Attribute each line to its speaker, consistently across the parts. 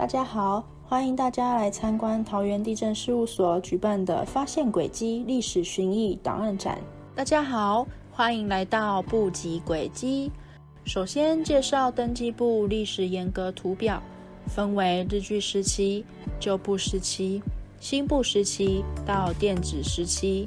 Speaker 1: 大家好，欢迎大家来参观桃园地震事务所举办的“发现轨迹历史寻忆档案展”。大家好，欢迎来到部级轨迹。首先介绍登记簿历史严格图表，分为日据时期、旧部时期、新部时期到电子时期。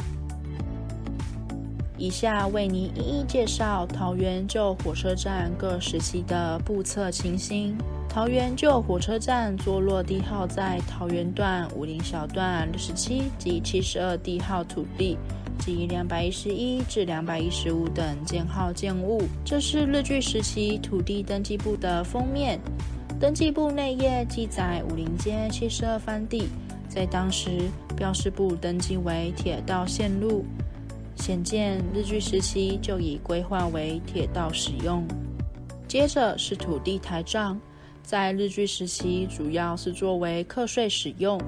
Speaker 1: 以下为您一一介绍桃园旧火车站各时期的布测情形。桃园旧火车站坐落地号在桃园段、五林小段六十七及七十二地号土地及两百一十一至两百一十五等建号建物。这是日据时期土地登记簿的封面。登记簿内页记载五林街七十二番地，在当时标示部登记为铁道线路。显见日据时期就已规划为铁道使用。接着是土地台账，在日据时期主要是作为课税使用，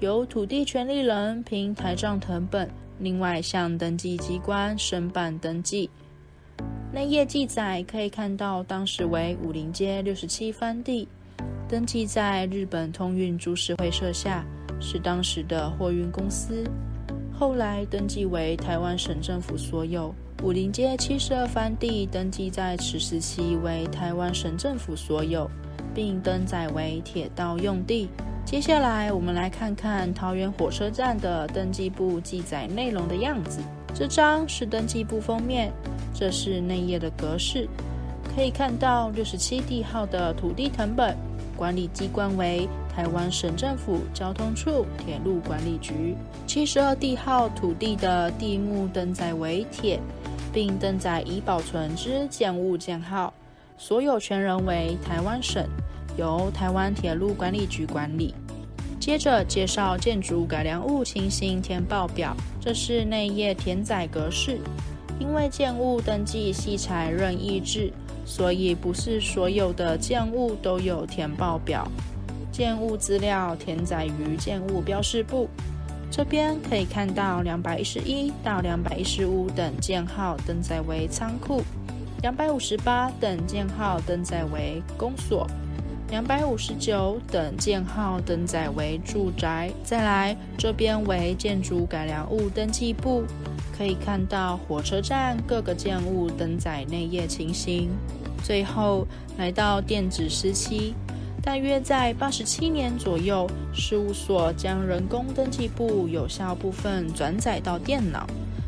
Speaker 1: 由土地权利人凭台账誊本，另外向登记机关申办登记。内页记载可以看到，当时为武林街六十七番地，登记在日本通运株式会社下，是当时的货运公司。后来登记为台湾省政府所有，武林街七十二番地登记在此时期为台湾省政府所有，并登载为铁道用地。接下来我们来看看桃园火车站的登记簿记载内容的样子。这张是登记簿封面，这是内页的格式，可以看到六十七地号的土地誊本，管理机关为。台湾省政府交通处铁路管理局七十二地号土地的地目登载为铁，并登载已保存之建物建号，所有权人为台湾省，由台湾铁路管理局管理。接着介绍建筑改良物情形填报表，这是内页填载格式。因为建物登记系采任意制，所以不是所有的建物都有填报表。建物资料填载于建物标示簿，这边可以看到两百一十一到两百一十五等建号登载为仓库，两百五十八等建号登载为公所，两百五十九等建号登载为住宅。再来，这边为建筑改良物登记簿，可以看到火车站各个建物登载内页情形。最后来到电子时期。大约在八十七年左右，事务所将人工登记簿有效部分转载到电脑。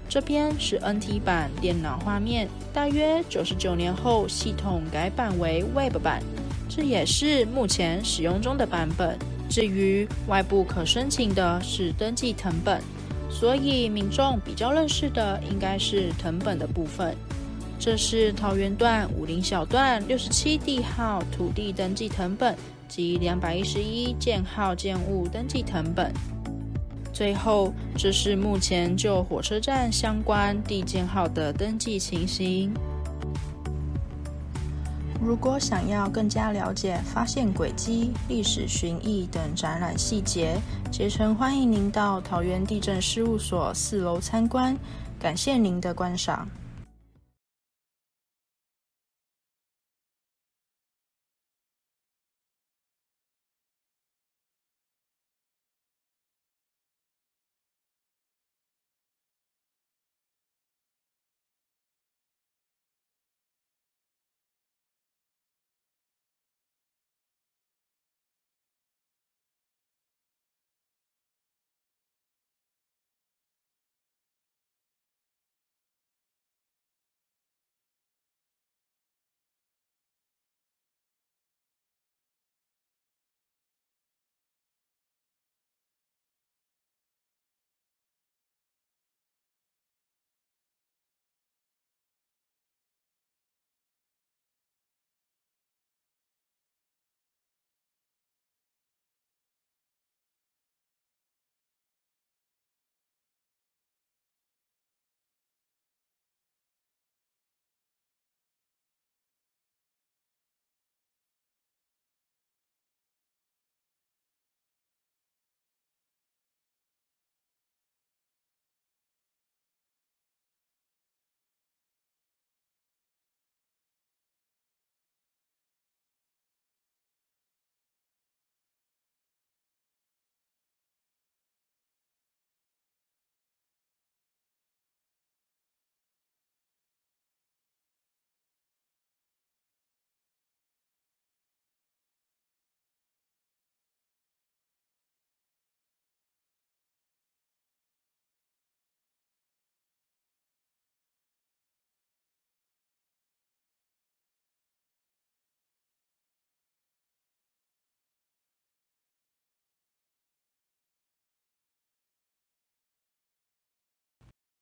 Speaker 1: 这边是 NT 版电脑画面。大约九十九年后，系统改版为 Web 版，这也是目前使用中的版本。至于外部可申请的是登记藤本，所以民众比较认识的应该是藤本的部分。这是桃园段五林小段六十七地号土地登记誊本及两百一十一建号建物登记誊本。最后，这是目前就火车站相关地建号的登记情形。如果想要更加了解发现轨迹、历史寻忆等展览细节，竭诚欢迎您到桃园地震事务所四楼参观。感谢您的观赏。